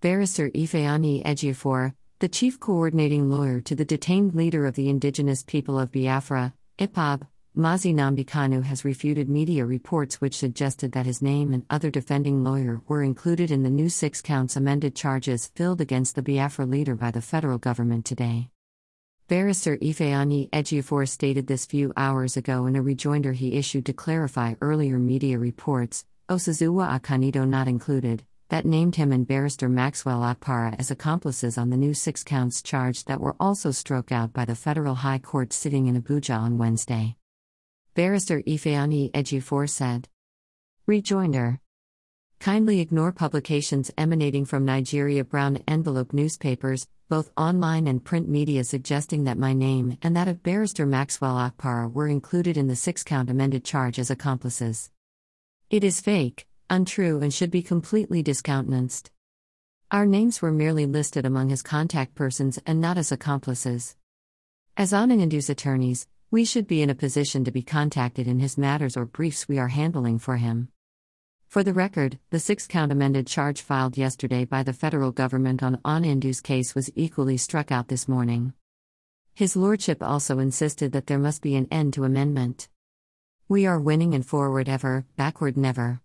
Barrister Ifeanyi Ejiofor, the chief coordinating lawyer to the detained leader of the indigenous people of Biafra, IPOB, Mazi Nnamdi Kanu has refuted media reports which suggested that his name and other defending lawyer were included in the new six counts amended charges filed against the Biafra leader by the federal government today. Barrister Ifeanyi Ejiofor stated this few hours ago in a rejoinder he issued to clarify earlier media reports, Osazuwa Akanido not included, that named him and Barrister Maxwell Akpara as accomplices on the new six counts charged that were also struck out by the Federal High Court sitting in Abuja on Wednesday. Barrister Ifeanyi Ejiofor said. Rejoinder. Kindly ignore publications emanating from Nigeria brown envelope newspapers, both online and print media, suggesting that my name and that of Barrister Maxwell Akpara were included in the six count amended charge as accomplices. It is fake untrue, and should be completely discountenanced. Our names were merely listed among his contact persons and not as accomplices. As Onyendu's attorneys, we should be in a position to be contacted in his matters or briefs we are handling for him. For the record, the six count amended charge filed yesterday by the federal government on Onyendu's case was equally struck out this morning. His lordship also insisted that there must be an end to amendment. We are winning and forward ever, backward never.